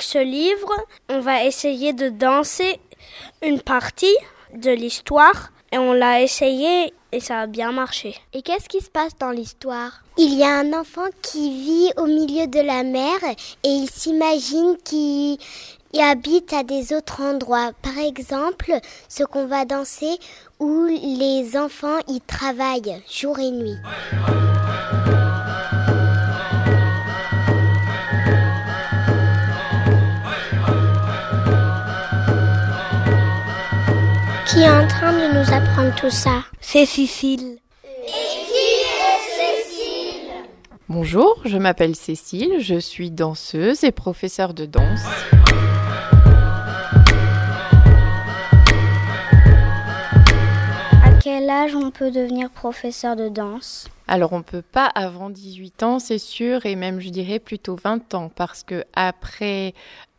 ce livre, on va essayer de danser une partie de l'histoire et on l'a essayé et ça a bien marché. Et qu'est-ce qui se passe dans l'histoire? Il y a un enfant qui vit au milieu de la mer et il s'imagine qu'il habite à des autres endroits. Par exemple, ce qu'on va danser où les enfants y travaillent jour et nuit. Qui est en train de nous apprendre tout ça C'est Cécile. Et qui est Cécile Bonjour, je m'appelle Cécile, je suis danseuse et professeure de danse. À quel âge on peut devenir professeur de danse? Alors on peut pas avant 18 ans, c'est sûr, et même je dirais plutôt 20 ans, parce que après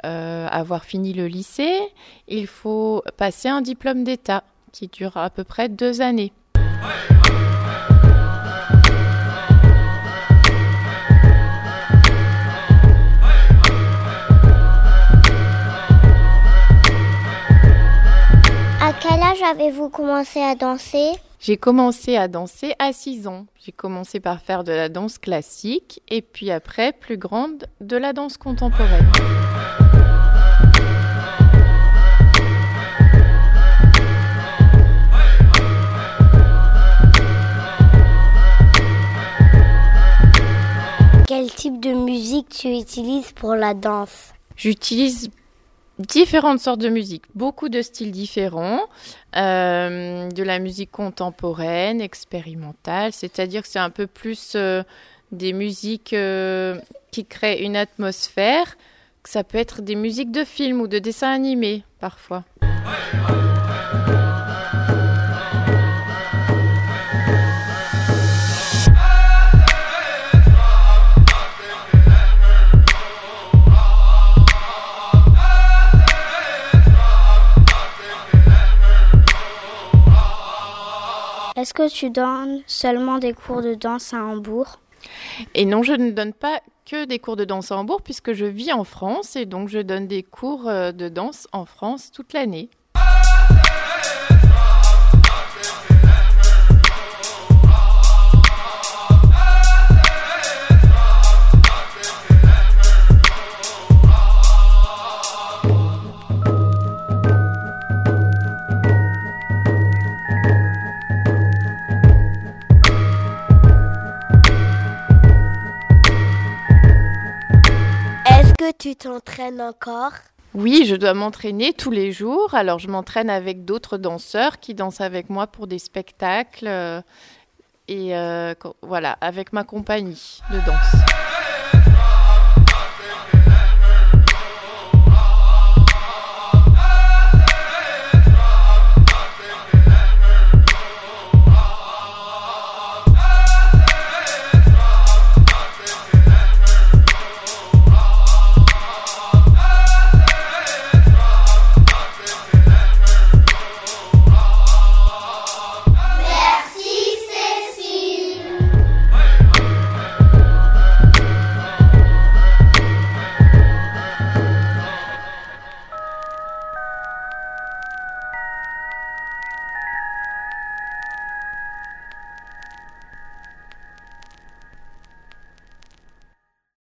euh, avoir fini le lycée, il faut passer un diplôme d'État qui dure à peu près deux années. À quel âge avez-vous commencé à danser? J'ai commencé à danser à 6 ans. J'ai commencé par faire de la danse classique et puis après, plus grande, de la danse contemporaine. Tu utilises pour la danse J'utilise différentes sortes de musique, beaucoup de styles différents, euh, de la musique contemporaine, expérimentale, c'est-à-dire que c'est un peu plus euh, des musiques euh, qui créent une atmosphère. Ça peut être des musiques de films ou de dessins animés parfois. Est-ce que tu donnes seulement des cours de danse à Hambourg? Et non, je ne donne pas que des cours de danse à Hambourg puisque je vis en France et donc je donne des cours euh, de danse en France toute l'année. Tu t'entraînes encore? Oui, je dois m'entraîner tous les jours. Alors, je m'entraîne avec d'autres danseurs qui dansent avec moi pour des spectacles. euh, et euh, voilà, avec ma compagnie de danse.